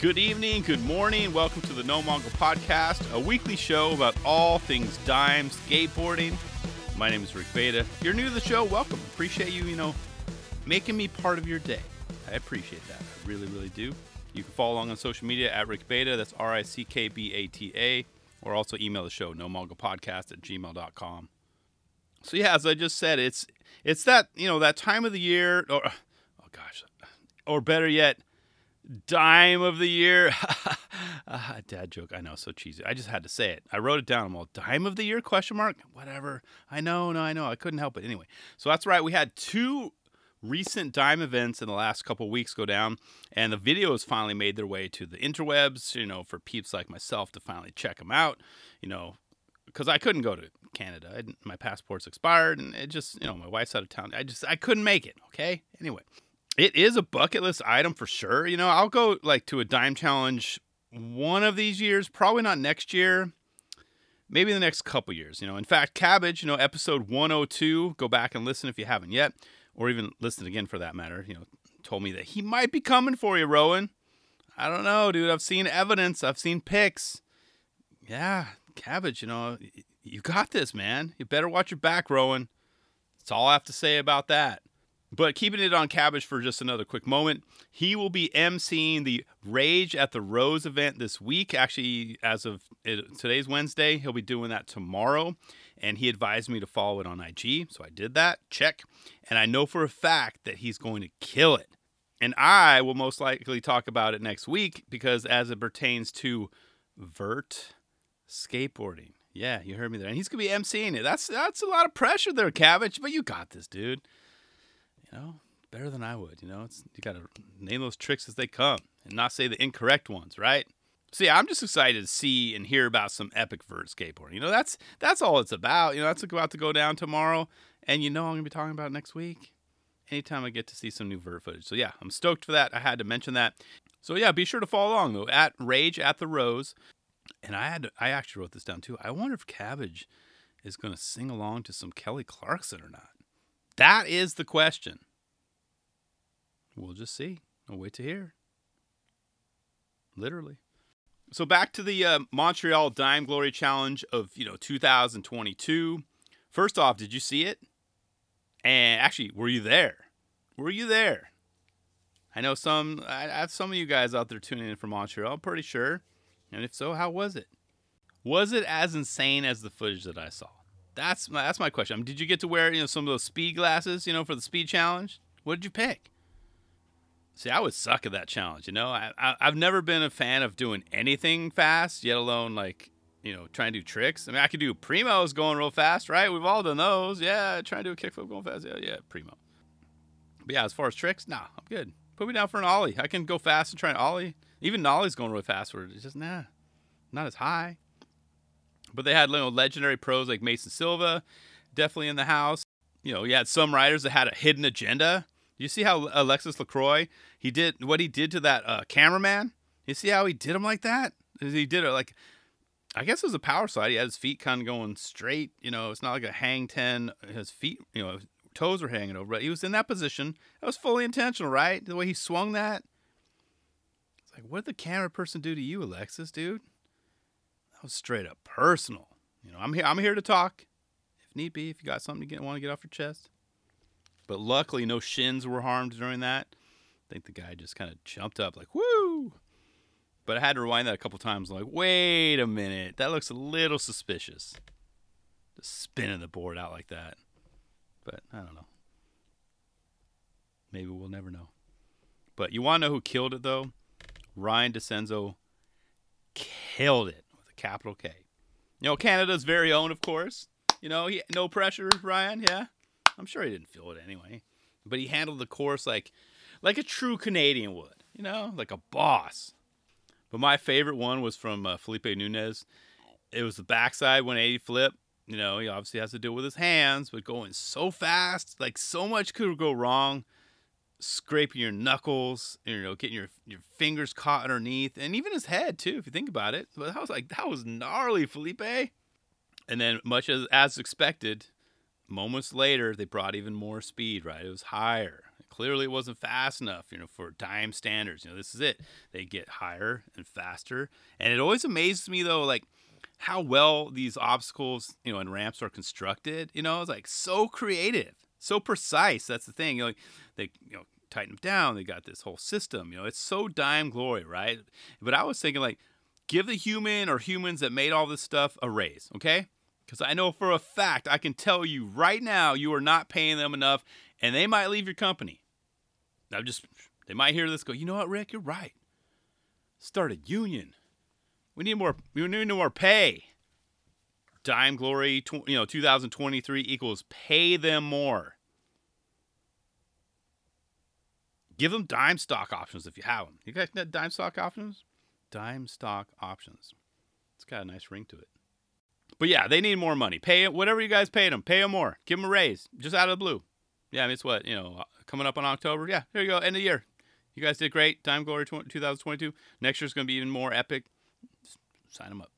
Good evening, good morning. Welcome to the No Mongol Podcast, a weekly show about all things dime skateboarding. My name is Rick Bata. If you're new to the show, welcome. Appreciate you, you know, making me part of your day. I appreciate that. I really, really do. You can follow along on social media at Rick Bata. That's R I C K B A T A. Or also email the show, no podcast at gmail.com. So yeah, as I just said, it's it's that you know that time of the year, or oh gosh, or better yet, dime of the year. uh, dad joke. I know, so cheesy. I just had to say it. I wrote it down. I'm all dime of the year question mark. Whatever. I know, no, I know. I couldn't help it anyway. So that's right. We had two recent dime events in the last couple weeks go down, and the videos finally made their way to the interwebs. You know, for peeps like myself to finally check them out. You know, because I couldn't go to Canada. I my passport's expired, and it just you know my wife's out of town. I just I couldn't make it. Okay. Anyway it is a bucket list item for sure. You know, I'll go like to a dime challenge one of these years, probably not next year, maybe the next couple years. You know, in fact, Cabbage, you know, episode 102, go back and listen if you haven't yet, or even listen again for that matter. You know, told me that he might be coming for you, Rowan. I don't know, dude. I've seen evidence, I've seen pics. Yeah, Cabbage, you know, you got this, man. You better watch your back, Rowan. That's all I have to say about that. But keeping it on Cabbage for just another quick moment, he will be emceeing the Rage at the Rose event this week. Actually, as of today's Wednesday, he'll be doing that tomorrow. And he advised me to follow it on IG. So I did that. Check. And I know for a fact that he's going to kill it. And I will most likely talk about it next week because as it pertains to vert skateboarding. Yeah, you heard me there. And he's to be emceeing it. That's that's a lot of pressure there, Cabbage, but you got this, dude you know, better than I would. You know, it's you got to name those tricks as they come and not say the incorrect ones, right? So yeah, I'm just excited to see and hear about some epic vert skateboarding. You know, that's that's all it's about. You know, that's about to go down tomorrow, and you know I'm gonna be talking about next week. Anytime I get to see some new vert footage. So yeah, I'm stoked for that. I had to mention that. So yeah, be sure to follow along though at Rage at the Rose. And I had to, I actually wrote this down too. I wonder if Cabbage is gonna sing along to some Kelly Clarkson or not. That is the question. We'll just see. I'll wait to hear. Literally. So back to the uh, Montreal Dime Glory Challenge of you know 2022. First off, did you see it? And actually, were you there? Were you there? I know some. I have some of you guys out there tuning in from Montreal. I'm pretty sure. And if so, how was it? Was it as insane as the footage that I saw? That's my, that's my question. I mean, did you get to wear you know some of those speed glasses you know for the speed challenge? What did you pick? See, I would suck at that challenge. You know, I, I have never been a fan of doing anything fast, yet alone like you know trying to do tricks. I mean, I could do primos going real fast, right? We've all done those. Yeah, trying to do a kickflip going fast. Yeah, yeah, primo. But yeah, as far as tricks, nah, I'm good. Put me down for an ollie. I can go fast and try an ollie. Even Nolly's going really fast. Where it's just nah, not as high. But they had you know, legendary pros like Mason Silva, definitely in the house. You know, you had some riders that had a hidden agenda. You see how Alexis Lacroix he did what he did to that uh, cameraman? You see how he did him like that? He did it like I guess it was a power slide. He had his feet kind of going straight. You know, it's not like a hang ten. His feet, you know, toes were hanging over. But he was in that position. That was fully intentional, right? The way he swung that. Like, what did the camera person do to you, Alexis, dude? That was straight up personal. You know, I'm here. I'm here to talk, if need be. If you got something to get, want to get off your chest. But luckily, no shins were harmed during that. I think the guy just kind of jumped up like, woo! But I had to rewind that a couple times. like, wait a minute, that looks a little suspicious. Just spinning the board out like that. But I don't know. Maybe we'll never know. But you want to know who killed it though? Ryan DeCenzo killed it with a capital K. You know, Canada's very own, of course. You know, he, no pressure, Ryan. Yeah, I'm sure he didn't feel it anyway, but he handled the course like like a true Canadian would, you know, like a boss. But my favorite one was from uh, Felipe Nunez. It was the backside 180 flip. You know, he obviously has to deal with his hands, but going so fast, like so much could go wrong. Scraping your knuckles, you know, getting your your fingers caught underneath, and even his head too, if you think about it. But I was like, that was gnarly, Felipe. And then, much as as expected, moments later they brought even more speed. Right, it was higher. Clearly, it wasn't fast enough, you know, for dime standards. You know, this is it. They get higher and faster, and it always amazes me though, like how well these obstacles, you know, and ramps are constructed. You know, it's like so creative, so precise. That's the thing. They you know tighten them down. They got this whole system. You know, it's so dime glory, right? But I was thinking like, give the human or humans that made all this stuff a raise, okay? Because I know for a fact I can tell you right now you are not paying them enough, and they might leave your company. I'm just they might hear this go. You know what, Rick? You're right. Start a union. We need more. We need more pay. Dime Glory, you know, 2023 equals pay them more. Give them dime stock options if you have them. You guys got dime stock options? Dime stock options. It's got a nice ring to it. But yeah, they need more money. Pay it, whatever you guys paid them. Pay them more. Give them a raise, just out of the blue. Yeah, I mean, it's what you know, uh, coming up on October. Yeah, there you go. End of year. You guys did great. Dime Glory 2022. Next year's going to be even more epic. Just sign them up.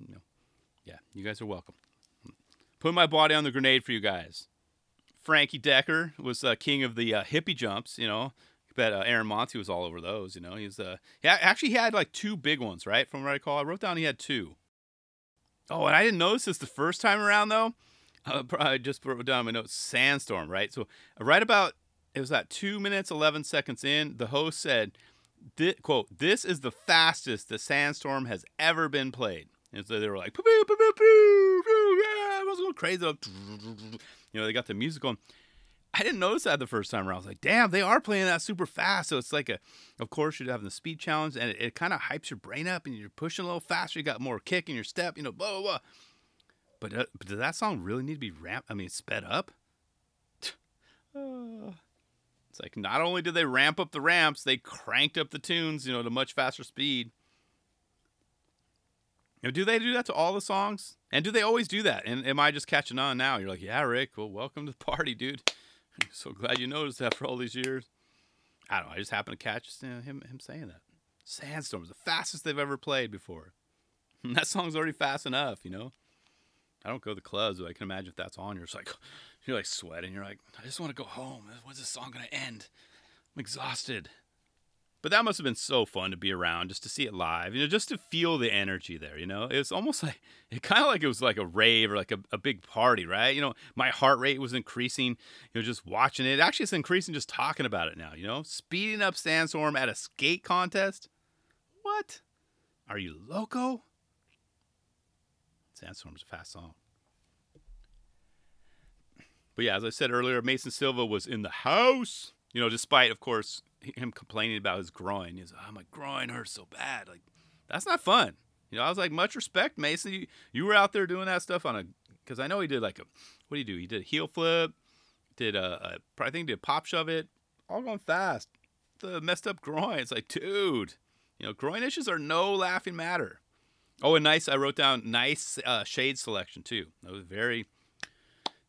You know, yeah, you guys are welcome. Put my body on the grenade for you guys. Frankie Decker was uh, king of the uh, hippie jumps. You know, bet uh, Aaron Monty was all over those. You know, he's uh, yeah, actually he had like two big ones, right? From what I recall, I wrote down he had two. Oh, and I didn't notice this the first time around though. Uh, I just wrote down my notes. Sandstorm, right? So right about it was that two minutes eleven seconds in, the host said, "quote This is the fastest the Sandstorm has ever been played." And so they were like, poo, poo, poo, poo, poo, yeah, I was going crazy. You know, they got the music going. I didn't notice that the first time around. I was like, damn, they are playing that super fast. So it's like a, of course, you're having the speed challenge and it, it kind of hypes your brain up and you're pushing a little faster. You got more kick in your step, you know, blah, blah, blah. But, uh, but does that song really need to be ramped? I mean, sped up? it's like not only did they ramp up the ramps, they cranked up the tunes, you know, to much faster speed. Do they do that to all the songs? And do they always do that? And am I just catching on now? You're like, yeah, Rick. Well, welcome to the party, dude. so glad you noticed that for all these years. I don't know. I just happened to catch you know, him him saying that. Sandstorm's the fastest they've ever played before. And that song's already fast enough, you know. I don't go to the clubs, but I can imagine if that's on, you're just like you're like sweating. You're like, I just want to go home. When's this song gonna end? I'm exhausted. But that must have been so fun to be around, just to see it live, you know, just to feel the energy there. You know, It's almost like it kind of like it was like a rave or like a, a big party, right? You know, my heart rate was increasing. You know, just watching it. Actually, it's increasing just talking about it now. You know, speeding up Sandstorm at a skate contest. What? Are you loco? Sandstorm's a fast song. But yeah, as I said earlier, Mason Silva was in the house. You know, despite of course him complaining about his groin. He's like, oh, my groin hurts so bad. Like, that's not fun. You know, I was like, much respect, Mason. You, you were out there doing that stuff on a, because I know he did like a, what do you do? He did a heel flip, did a, a I think did a pop shove it, all going fast. The messed up groin. It's like, dude, you know, groin issues are no laughing matter. Oh, and nice. I wrote down nice uh, shade selection too. That was very.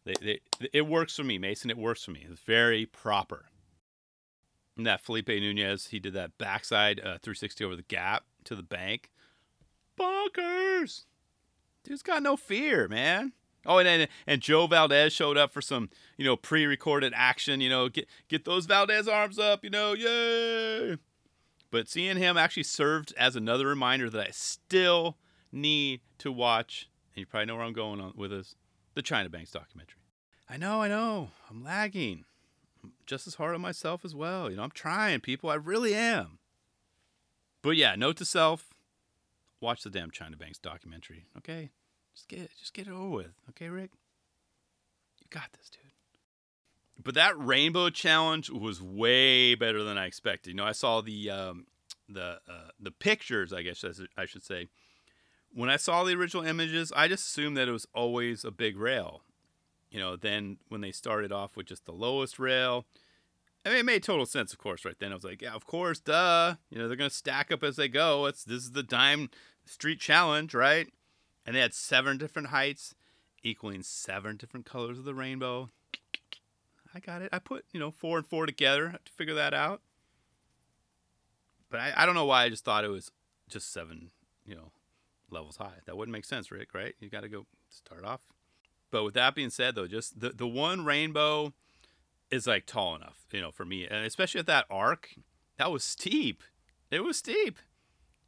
They, they, it works for me, Mason. It works for me. It's very proper. And that Felipe Nunez, he did that backside uh, 360 over the gap to the bank. Bonkers! Dude's got no fear, man. Oh, and and, and Joe Valdes showed up for some, you know, pre-recorded action. You know, get get those Valdes arms up. You know, yay! But seeing him actually served as another reminder that I still need to watch. And you probably know where I'm going on with this, the China Banks documentary. I know, I know, I'm lagging just as hard on myself as well. You know, I'm trying, people. I really am. But yeah, note to self: watch the damn China Banks documentary. Okay, just get it, just get it over with. Okay, Rick, you got this, dude. But that rainbow challenge was way better than I expected. You know, I saw the um, the uh, the pictures, I guess I should say. When I saw the original images, I just assumed that it was always a big rail you know, then when they started off with just the lowest rail, I mean, it made total sense, of course, right then. I was like, yeah, of course, duh. You know, they're going to stack up as they go. It's This is the Dime Street Challenge, right? And they had seven different heights, equaling seven different colors of the rainbow. I got it. I put, you know, four and four together to figure that out. But I, I don't know why I just thought it was just seven, you know, levels high. That wouldn't make sense, Rick, right? You got to go start off. But with that being said, though, just the the one rainbow is like tall enough, you know, for me, and especially at that arc, that was steep. It was steep.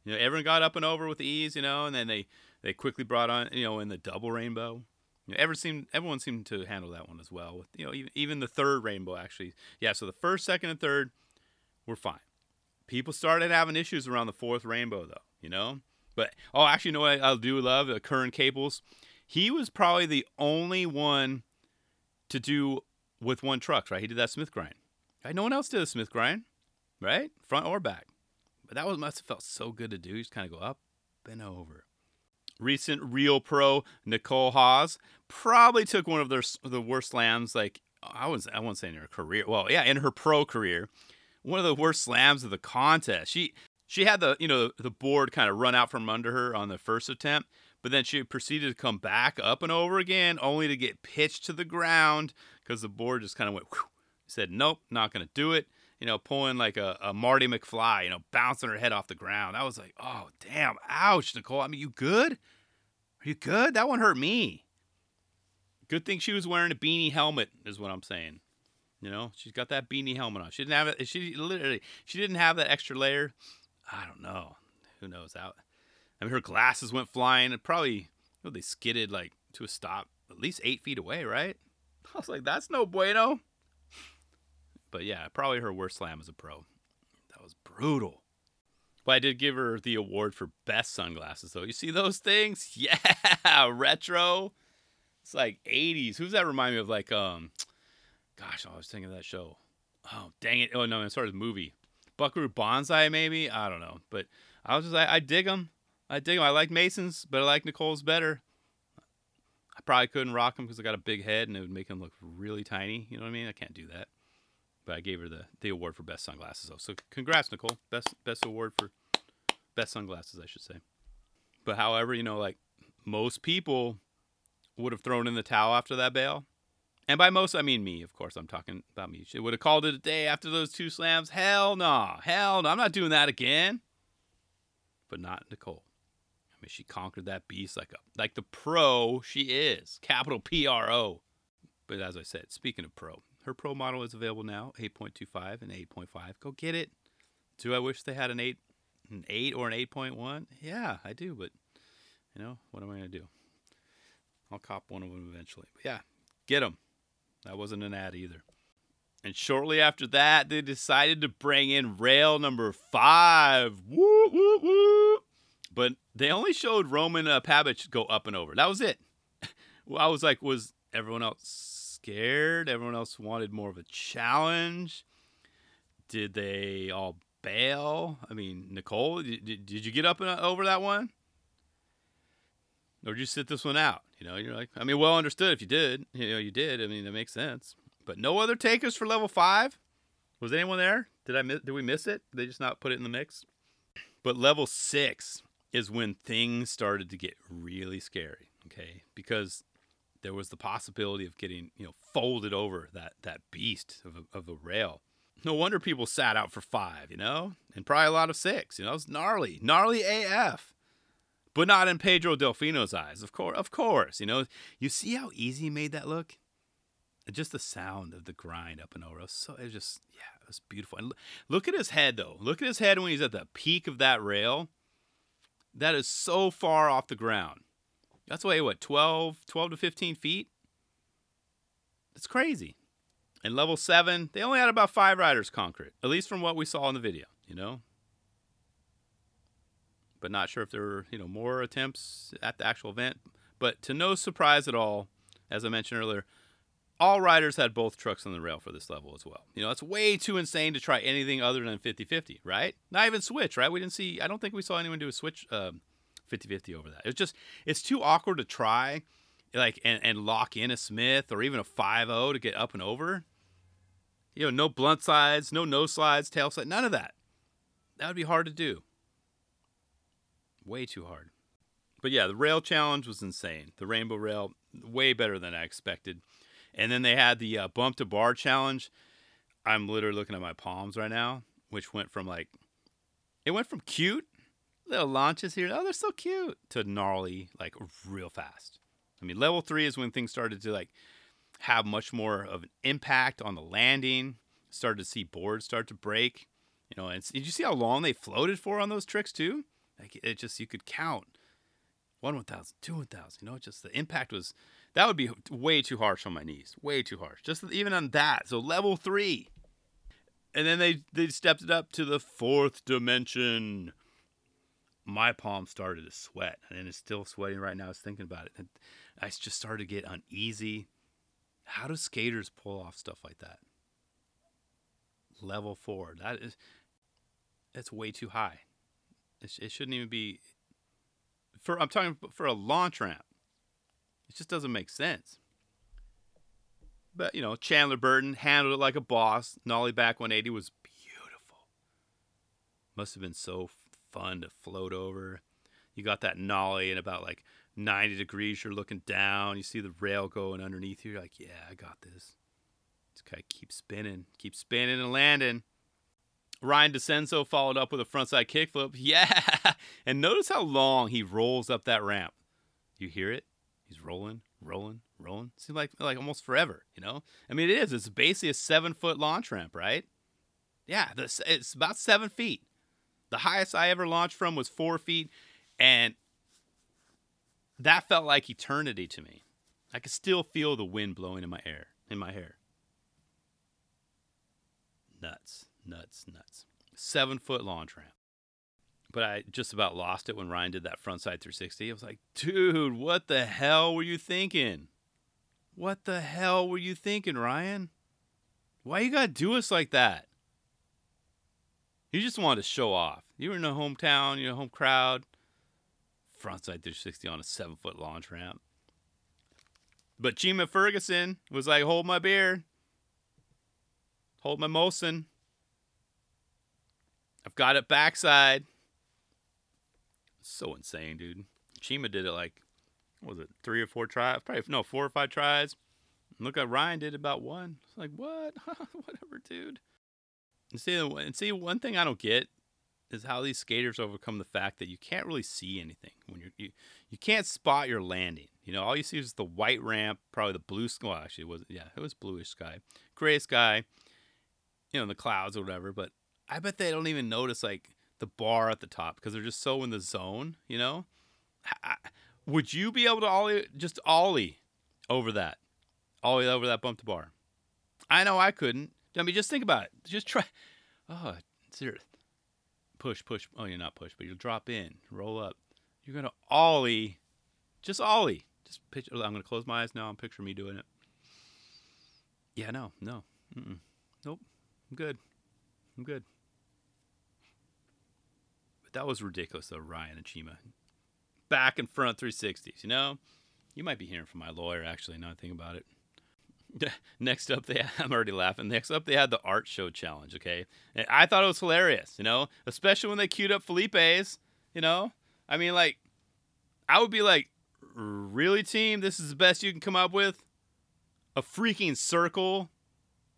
You know, everyone got up and over with ease, you know, and then they they quickly brought on, you know, in the double rainbow. You know, ever seemed everyone seemed to handle that one as well. With you know, even even the third rainbow actually, yeah. So the first, second, and third were fine. People started having issues around the fourth rainbow, though. You know, but oh, actually, you know what I do love? Uh, Curren Caples. He was probably the only one to do with one truck, right? He did that Smith grind. Right? No one else did a Smith grind, right? Front or back. But that was must have felt so good to do. You Just kind of go up and over. Recent real pro Nicole Hause probably took one of their the worst slams. Like I was, I won't say in her career. Well, yeah, in her pro career, one of the worst slams of the contest. She she had the you know the board kind of run out from under her on the first attempt, but then she proceeded to come back up and over again, only to get pitched to the ground because the board just kind of went. Whew, said nope, not gonna do it. You know, pulling like a, a Marty McFly, you know, bouncing her head off the ground. I was like, oh damn, ouch, Nicole. I mean, you good? Are you good? That one hurt me. Good thing she was wearing a beanie helmet, is what I'm saying. You know, she's got that beanie helmet on. She didn't have it. She literally, she didn't have that extra layer. I don't know. Who knows? Out. I mean, her glasses went flying. And probably, you know, they skidded like to a stop at least eight feet away, right? I was like, that's no bueno. But yeah, probably her worst slam as a pro. That was brutal. But I did give her the award for best sunglasses, though. You see those things? Yeah, retro. It's like 80s. Who's that remind me of? Like, um, gosh, I was thinking of that show. Oh, dang it. Oh, no, it started a movie. Buckaroo Banzai, maybe? I don't know. But I was just, I, I dig them. I dig them. I like Mason's, but I like Nicole's better. I probably couldn't rock them because I got a big head and it would make them look really tiny. You know what I mean? I can't do that. But I gave her the, the award for best sunglasses. Though. So congrats, Nicole. Best best award for best sunglasses, I should say. But however, you know, like most people would have thrown in the towel after that bail. And by most, I mean me, of course. I'm talking about me. She would have called it a day after those two slams. Hell no. Hell no. I'm not doing that again. But not Nicole. Mean, she conquered that beast like a like the pro she is. Capital P R O. But as I said, speaking of pro, her pro model is available now, 8.25 and 8.5. Go get it. Do I wish they had an 8 an 8 or an 8.1? Yeah, I do, but you know, what am I going to do? I'll cop one of them eventually. But yeah, get them. That wasn't an ad either. And shortly after that, they decided to bring in rail number five. Woo, woo, woo. But they only showed Roman uh, Pabich go up and over. That was it. I was like, was everyone else scared. Everyone else wanted more of a challenge. Did they all bail? I mean, Nicole, did, did you get up and uh, over that one? Or did you sit this one out? You know, you're like, I mean, well understood if you did. You know, you did. I mean, it makes sense. But no other takers for level five? Was anyone there? Did I miss, did we miss it? Did they just not put it in the mix? But level six is when things started to get really scary. Okay, because there was the possibility of getting you know folded over that that beast of a, of a rail. No wonder people sat out for five, you know, and probably a lot of six. You know, it's gnarly, gnarly AF. But not in Pedro Delfino's eyes, of course. Of course, you know. You see how easy he made that look. Just the sound of the grind up and over. It so it was just yeah, it was beautiful. And look at his head though. Look at his head when he's at the peak of that rail. That is so far off the ground. That's why what 12, 12 to 15 feet? It's crazy. And level 7, they only had about 5 riders conquer it, at least from what we saw in the video, you know? But not sure if there were, you know, more attempts at the actual event. But to no surprise at all, as I mentioned earlier, all riders had both trucks on the rail for this level as well. You know, it's way too insane to try anything other than 50-50, right? Not even switch, right? We didn't see I don't think we saw anyone do a switch uh, 50-50 over that. It's just it's too awkward to try like and, and lock in a Smith or even a 5-0 to get up and over. You know, no blunt sides, no nose slides, tail slide, none of that. That would be hard to do. Way too hard. But yeah, the rail challenge was insane. The rainbow rail, way better than I expected. And then they had the uh, bump to bar challenge. I'm literally looking at my palms right now, which went from like, it went from cute little launches here. Oh, they're so cute. To gnarly, like real fast. I mean, level three is when things started to like have much more of an impact on the landing. Started to see boards start to break. You know, and did you see how long they floated for on those tricks too? Like it just you could count one one thousand, two one thousand. You know, just the impact was that would be way too harsh on my knees, way too harsh. Just even on that. So level three, and then they they stepped it up to the fourth dimension. My palm started to sweat, and it's still sweating right now. I was thinking about it, I just started to get uneasy. How do skaters pull off stuff like that? Level four. That is, that's way too high. It, it shouldn't even be. For I'm talking for a launch ramp. It just doesn't make sense. But you know, Chandler Burton handled it like a boss. Nollie back 180 was beautiful. Must have been so fun to float over. You got that nollie and about like 90 degrees. You're looking down. You see the rail going underneath you. You're like, yeah, I got this. Just kind of keep spinning, keep spinning and landing. Ryan DeCenzo followed up with a frontside kickflip. Yeah. And notice how long he rolls up that ramp. You hear it? He's rolling, rolling, rolling. Seems like like almost forever, you know? I mean, it is. It's basically a seven foot launch ramp, right? Yeah, it's about seven feet. The highest I ever launched from was four feet. And that felt like eternity to me. I could still feel the wind blowing in my hair, in my hair. Nuts, nuts, nuts. Seven foot launch ramp. But I just about lost it when Ryan did that frontside 360. I was like, dude, what the hell were you thinking? What the hell were you thinking, Ryan? Why you gotta do us like that? You just wanted to show off. You were in a hometown, you know, home crowd. Frontside 360 on a seven foot launch ramp. But Chima Ferguson was like, hold my beer. Hold my Molson. I've got it backside. So insane, dude. Chima did it like, was it, three or four tries? Probably, no, four or five tries. Look at Ryan did about one. It's like, what? Whatever, dude. And see, and see, one thing I don't get is how these skaters overcome the fact that you can't really see anything when you're you, you can't spot your landing. You know, all you see is the white ramp, probably the blue sky. Well, actually, it was yeah, it was bluish sky, gray sky, you know, the clouds or whatever. But I bet they don't even notice like the bar at the top because they're just so in the zone. You know, would you be able to ollie just ollie over that, ollie over that bump to bar? I know I couldn't. I mean, just think about it. Just try. Oh, serious. Push, push. Oh, you're not push, but you'll drop in, roll up. You're gonna ollie, just ollie. Just pitch. I'm gonna close my eyes now. I'm me doing it. Yeah, no, no, Mm-mm. nope. I'm good. I'm good. That was ridiculous, though. Ryan and Chima, back and front 360s. You know, you might be hearing from my lawyer actually. Now I think about it. Next up, they I'm already laughing. Next up, they had the art show challenge. Okay, and I thought it was hilarious. You know, especially when they queued up Felipe's. You know, I mean, like, I would be like, really, team? This is the best you can come up with? A freaking circle?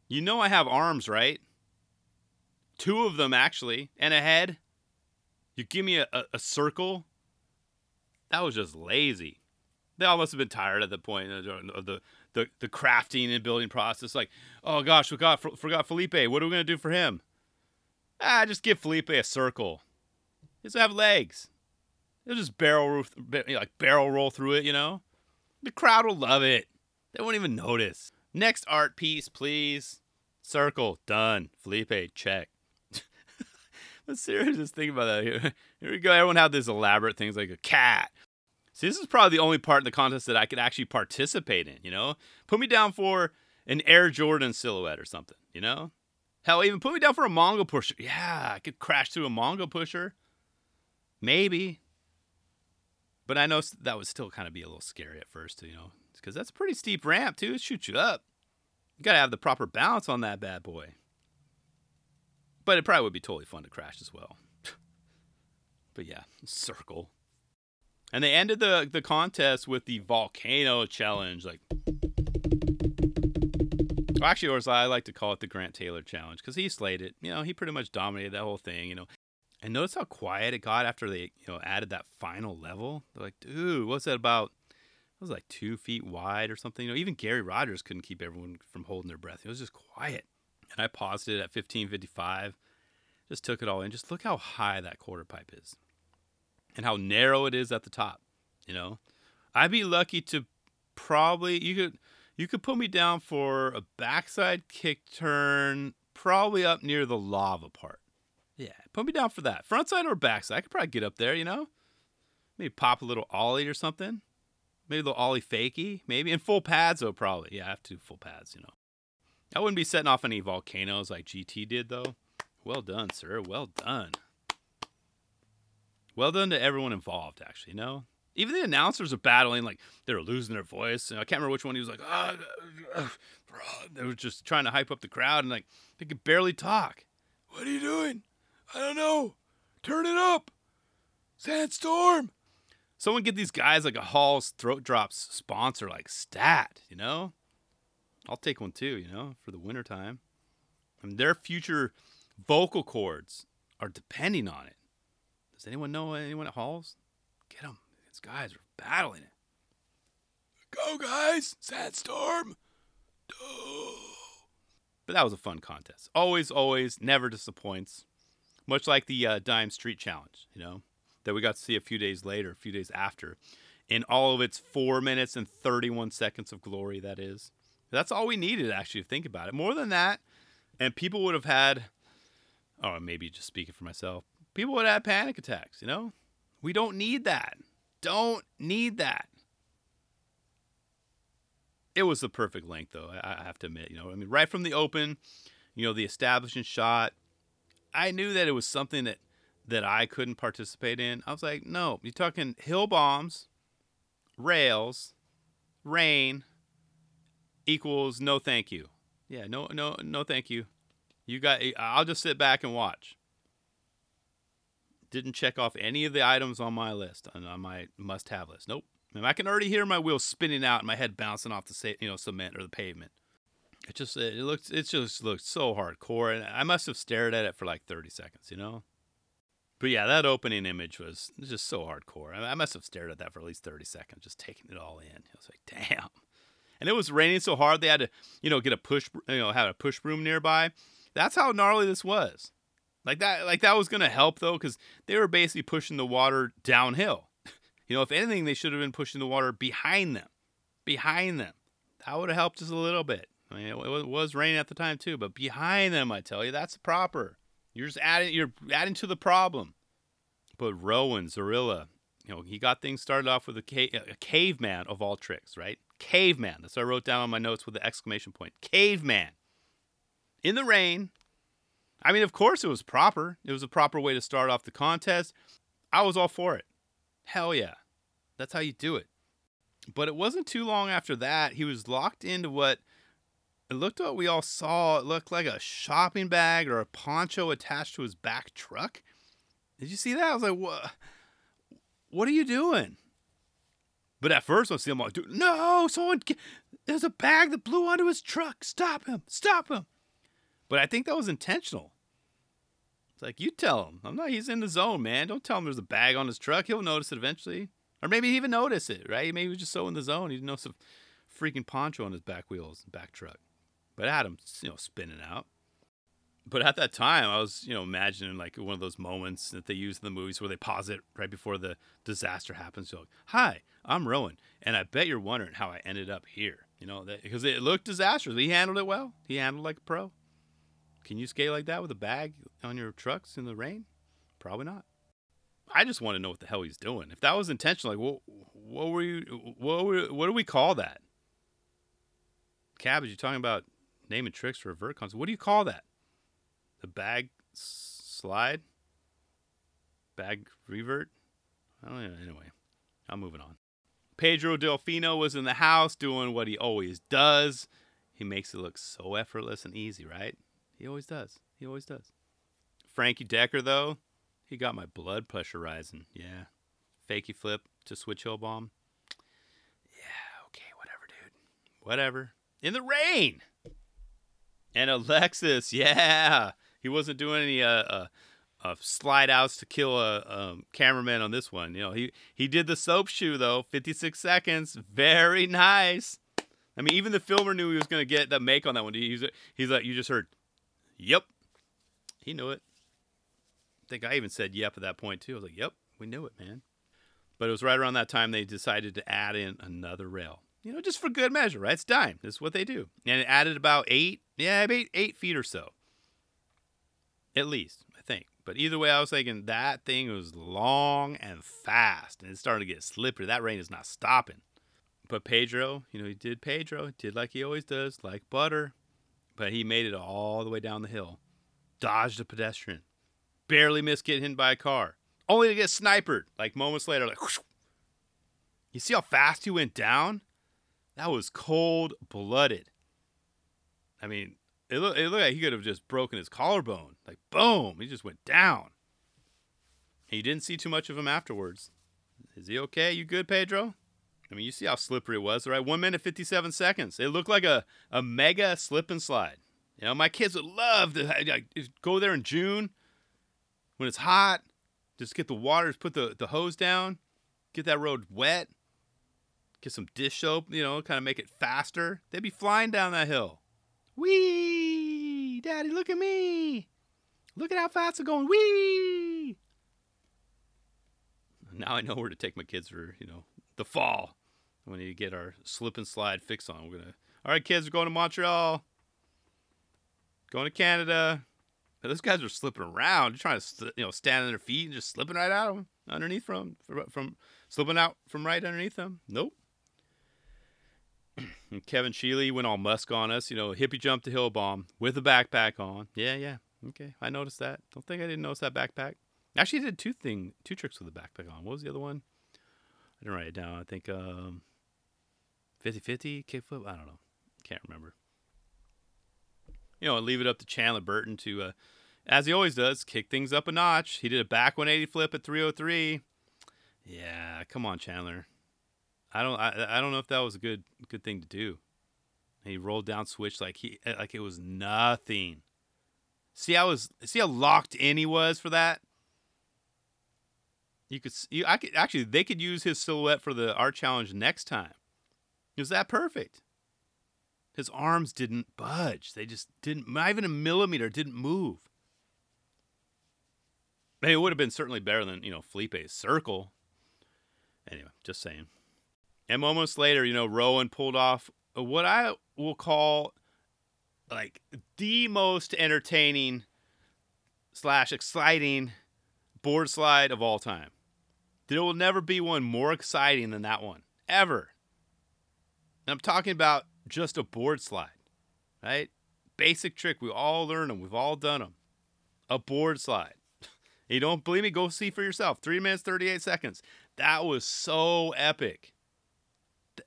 You know I have arms, right? Two of them actually, and a head. You give me a, a, a circle? That was just lazy. They all must have been tired at the point of the the, the crafting and building process. Like, oh gosh, we got forgot Felipe. What are we gonna do for him? Ah, just give Felipe a circle. He doesn't have legs. He'll just barrel roof, like barrel roll through it. You know, the crowd will love it. They won't even notice. Next art piece, please. Circle done. Felipe check. But seriously, just think about that. Here, here we go. Everyone had these elaborate things like a cat See, this is probably the only part in the contest that I could actually participate in, you know? Put me down for an Air Jordan silhouette or something, you know? Hell, even put me down for a Mongo pusher. Yeah, I could crash through a Mongo pusher. Maybe. But I know that would still kind of be a little scary at first, you know? Because that's a pretty steep ramp, too. It shoots you up. You got to have the proper balance on that bad boy. But it probably would be totally fun to crash as well. but yeah, circle. And they ended the the contest with the volcano challenge. Like, actually, or as I like to call it, the Grant Taylor challenge, because he slayed it. You know, he pretty much dominated that whole thing. You know, and notice how quiet it got after they you know added that final level. They're like, dude, what's that about? It was like two feet wide or something. You know, even Gary Rogers couldn't keep everyone from holding their breath. It was just quiet. And I paused it at 1555, just took it all in. Just look how high that quarter pipe is and how narrow it is at the top. You know, I'd be lucky to probably, you could, you could put me down for a backside kick turn, probably up near the lava part. Yeah, put me down for that. Frontside or backside. I could probably get up there, you know? Maybe pop a little ollie or something. Maybe a little ollie fakie, maybe. in full pads, though, probably. Yeah, I have to do full pads, you know. I wouldn't be setting off any volcanoes like GT did, though. Well done, sir. Well done. Well done to everyone involved, actually, you know? Even the announcers are battling, like, they were losing their voice. I can't remember which one he was like, ah, ah, ah, ah they were just trying to hype up the crowd, and, like, they could barely talk. What are you doing? I don't know. Turn it up. Sandstorm. Someone get these guys like a Hall's Throat Drops sponsor, like Stat, you know? I'll take one too, you know, for the wintertime. I mean, their future vocal cords are depending on it. Does anyone know anyone at Halls? Get them. These guys are battling it. Go, guys! Sandstorm! But that was a fun contest. Always, always, never disappoints. Much like the uh, Dime Street Challenge, you know, that we got to see a few days later, a few days after, in all of its four minutes and 31 seconds of glory, that is. That's all we needed, actually, to think about it. More than that, and people would have had, oh, maybe just speaking for myself, people would have had panic attacks, you know? We don't need that. Don't need that. It was the perfect length, though, I have to admit. You know, I mean, right from the open, you know, the establishing shot, I knew that it was something that that I couldn't participate in. I was like, no, you're talking hill bombs, rails, rain equals no thank you. Yeah, no no no thank you. You got I'll just sit back and watch. Didn't check off any of the items on my list on my must-have list. Nope. And I can already hear my wheels spinning out and my head bouncing off the you know cement or the pavement. It just it looks it just looks so hardcore, and I must have stared at it for like 30 seconds, you know. But yeah, that opening image was just so hardcore. I, must have stared at that for at least 30 seconds, just taking it all in. I was like, damn. And it was raining so hard they had to, you know, get a push, you know, have a push broom nearby. That's how gnarly this was. Like that, like that was gonna help though, because they were basically pushing the water downhill. You know, if anything, they should have been pushing the water behind them, behind them. That would have helped us a little bit. I mean, it was raining at the time too, but behind them, I tell you, that's proper. You're just adding, you're adding to the problem. But Rowan Zorilla, you know, he got things started off with a, cave, a caveman of all tricks, right? Caveman. That's what I wrote down on my notes with the exclamation point. Caveman. In the rain. I mean, of course it was proper. It was a proper way to start off the contest. I was all for it. Hell yeah. That's how you do it. But it wasn't too long after that, he was locked into what it looked what we all saw. It looked like a shopping bag or a poncho attached to his back truck. Did you see that? I was like, what? What are you doing? But at first, I see him like, Dude, no, someone, there's a bag that blew onto his truck. Stop him! Stop him! But I think that was intentional. It's like you tell him. I'm not. He's in the zone, man. Don't tell him there's a bag on his truck. He'll notice it eventually, or maybe he even notice it. Right? Maybe he was just so in the zone he didn't notice a freaking poncho on his back wheels, back truck. But Adam's, you know, spinning out. But at that time, I was, you know, imagining like one of those moments that they use in the movies where they pause it right before the disaster happens. So, like, hi, I'm Rowan, and I bet you're wondering how I ended up here. You know, because it looked disastrous. He handled it well. He handled like a pro. Can you skate like that with a bag on your trucks in the rain? Probably not. I just want to know what the hell he's doing. If that was intentional, like, what, what were you? What were, what do we call that? Cabbage, you're talking about naming tricks for vert console. What do you call that? The bag slide? Bag revert? I don't know. Anyway, I'm moving on. Pedro Delfino was in the house doing what he always does. He makes it look so effortless and easy, right? He always does. He always does. Frankie Decker, though, he got my blood pressure rising. Yeah. Fakey flip to switch hill bomb. Yeah, okay, whatever, dude. Whatever. In the rain. And Alexis, yeah, he wasn't doing any uh, uh, slide outs to kill a um, cameraman on this one. You know, he he did the soap shoe though, 56 seconds, very nice. I mean, even the filmer knew he was to get that make on that one. He's he's like, you just heard, yep, he knew it. I think I even said yep at that point too. I was like, yep, we knew it, man. But it was right around that time they decided to add in another rail. You know, just for good measure, right? It's dime. This is what they do. And it added about eight, yeah, eight, eight feet or so. At least. But either way, I was thinking that thing was long and fast, and it's starting to get slippery. That rain is not stopping. But Pedro, you know, he did Pedro, did like he always does, like butter. But he made it all the way down the hill, dodged a pedestrian, barely missed getting hit by a car, only to get sniped like moments later. Like, whoosh. you see how fast he went down? That was cold blooded. I mean, it, looked, it looked like he could have just broken his collarbone. Like, boom, he just went down. He didn't see too much of him afterwards. Is he okay? You good, Pedro? I mean, you see how slippery it was, right? One minute, 57 seconds. It looked like a, a mega slip and slide. You know, my kids would love to go there in June when it's hot. Just get the waters, put the, the hose down, get that road wet, get some dish soap, you know, kind of make it faster. They'd be flying down that hill. Wee! Daddy, look at me! Look at how fast I'm going. Wee! Now I know where to take my kids for, you know, the fall. We need to get our slip and slide fix on. We're gonna. All right, kids, we're going to Montreal. Going to Canada. those guys are slipping around, They're trying to you know stand on their feet and just slipping right out of them underneath from from slipping out from right underneath them. Nope. Kevin Sheely went all musk on us, you know, hippie jump to hill bomb with a backpack on. Yeah, yeah. Okay, I noticed that. Don't think I didn't notice that backpack. Actually, did two thing, two tricks with the backpack on. What was the other one? I didn't write it down. I think um, 50-50 kickflip. I don't know. Can't remember. You know, I leave it up to Chandler Burton to, uh, as he always does, kick things up a notch. He did a back 180 flip at 303. Yeah, come on, Chandler. I don't I, I don't know if that was a good good thing to do. He rolled down switch like he uh, like it was nothing. See how was see how locked in he was for that. You could you, I could actually they could use his silhouette for the art challenge next time. It was that perfect. His arms didn't budge. They just didn't not even a millimeter didn't move. it would have been certainly better than, you know, Felipe's circle. Anyway, just saying. And moments later, you know, Rowan pulled off what I will call like the most entertaining slash exciting board slide of all time. There will never be one more exciting than that one, ever. And I'm talking about just a board slide, right? Basic trick. We all learn them. We've all done them. A board slide. you don't believe me? Go see for yourself. Three minutes, 38 seconds. That was so epic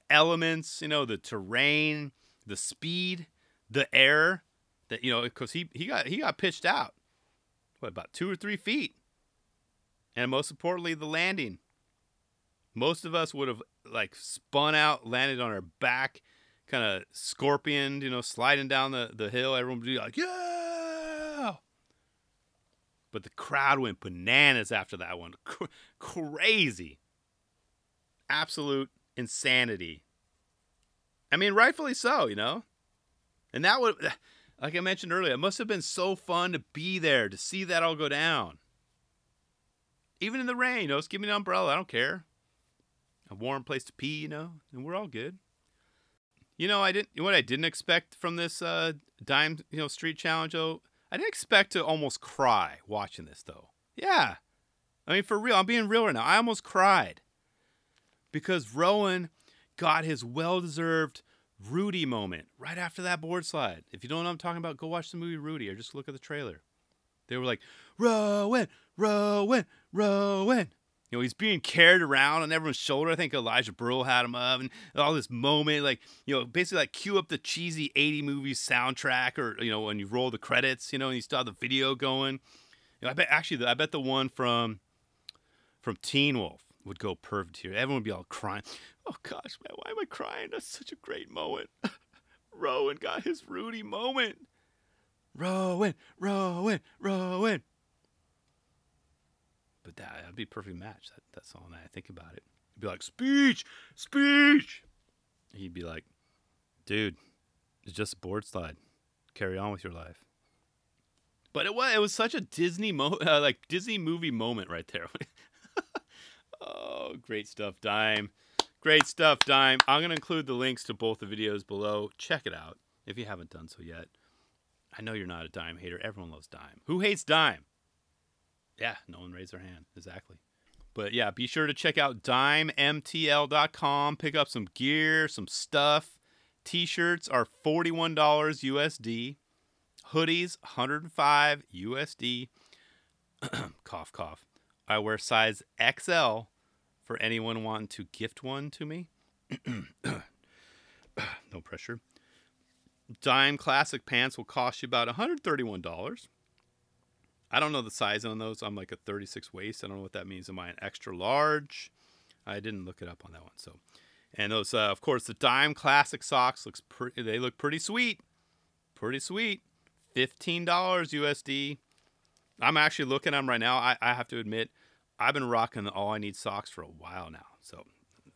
elements, you know, the terrain, the speed, the air. That you know, because he he got he got pitched out, what about two or three feet, and most importantly, the landing. Most of us would have like spun out, landed on our back, kind of scorpion, you know, sliding down the, the hill. Everyone would be like, yeah. But the crowd went bananas after that one. C- crazy. Absolute insanity. I mean, rightfully so, you know? And that would, like I mentioned earlier, it must have been so fun to be there, to see that all go down. Even in the rain, you know, just give me an umbrella. I don't care. A warm place to pee, you know, and we're all good. You know, I didn't. What I didn't expect from this uh, dime, you know, street challenge, though, I didn't expect to almost cry watching this, though. Yeah, I mean, for real, I'm being real right now. I almost cried because Rowan got his well deserved Rudy moment right after that board slide. If you don't know what I'm talking about, go watch the movie Rudy or just look at the trailer. They were like, Rowan, Rowan, Rowan. You know, he's being carried around on everyone's shoulder. I think Elijah Berle had him up and all this moment, like, you know, basically like cue up the cheesy 80 movie soundtrack or, you know, when you roll the credits, you know, and you still have the video going. You know, I bet actually, I bet the one from from Teen Wolf would go perfect here. Everyone would be all crying. Oh gosh, man, why am I crying? That's such a great moment. Rowan got his Rudy moment. Rowan, Rowan, Rowan. but that, that'd be a perfect match. That, that's all I think about it. He'd be like, speech, speech. He'd be like, dude, it's just a board slide. Carry on with your life. But it was it was such a Disney mo uh, like Disney movie moment right there. oh, great stuff, Dime. Great stuff, Dime. I'm gonna include the links to both the videos below. Check it out if you haven't done so yet. I know you're not a Dime hater. Everyone loves Dime. Who hates Dime? Yeah, no one raised their hand. Exactly. But yeah, be sure to check out dimemtl.com. Pick up some gear, some stuff. T-shirts are $41 USD. Hoodies, 105 USD. cough, cough. I wear size XL for anyone wanting to gift one to me. no pressure. Dime Classic pants will cost you about $131. I don't know the size on those. I'm like a 36 waist. I don't know what that means. Am I an extra large? I didn't look it up on that one. So, and those, uh, of course, the Dime Classic socks looks pretty. They look pretty sweet, pretty sweet. $15 USD. I'm actually looking at them right now. I, I have to admit, I've been rocking the All I Need socks for a while now. So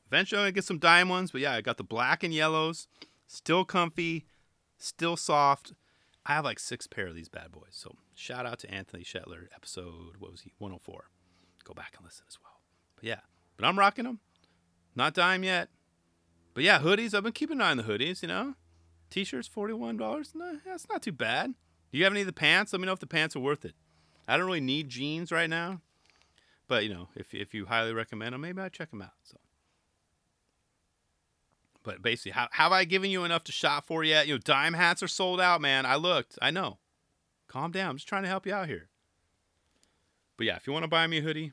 eventually I'm going to get some dime ones. But yeah, I got the black and yellows. Still comfy, still soft. I have like six pair of these bad boys. So shout out to Anthony Shetler, episode, what was he, 104. Go back and listen as well. But yeah, but I'm rocking them. Not dime yet. But yeah, hoodies. I've been keeping an eye on the hoodies, you know. T-shirts, $41. No, that's not too bad. Do you have any of the pants? Let me know if the pants are worth it. I don't really need jeans right now, but you know, if if you highly recommend them, maybe I check them out. So, but basically, how have I given you enough to shop for yet? You know, dime hats are sold out, man. I looked. I know. Calm down. I'm just trying to help you out here. But yeah, if you want to buy me a hoodie,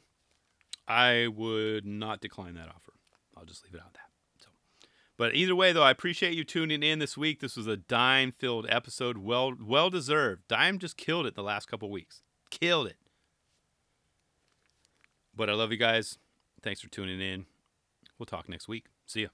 I would not decline that offer. I'll just leave it out that. So, But either way, though, I appreciate you tuning in this week. This was a dime-filled episode, well, well deserved. Dime just killed it the last couple weeks, killed it. But I love you guys. Thanks for tuning in. We'll talk next week. See ya.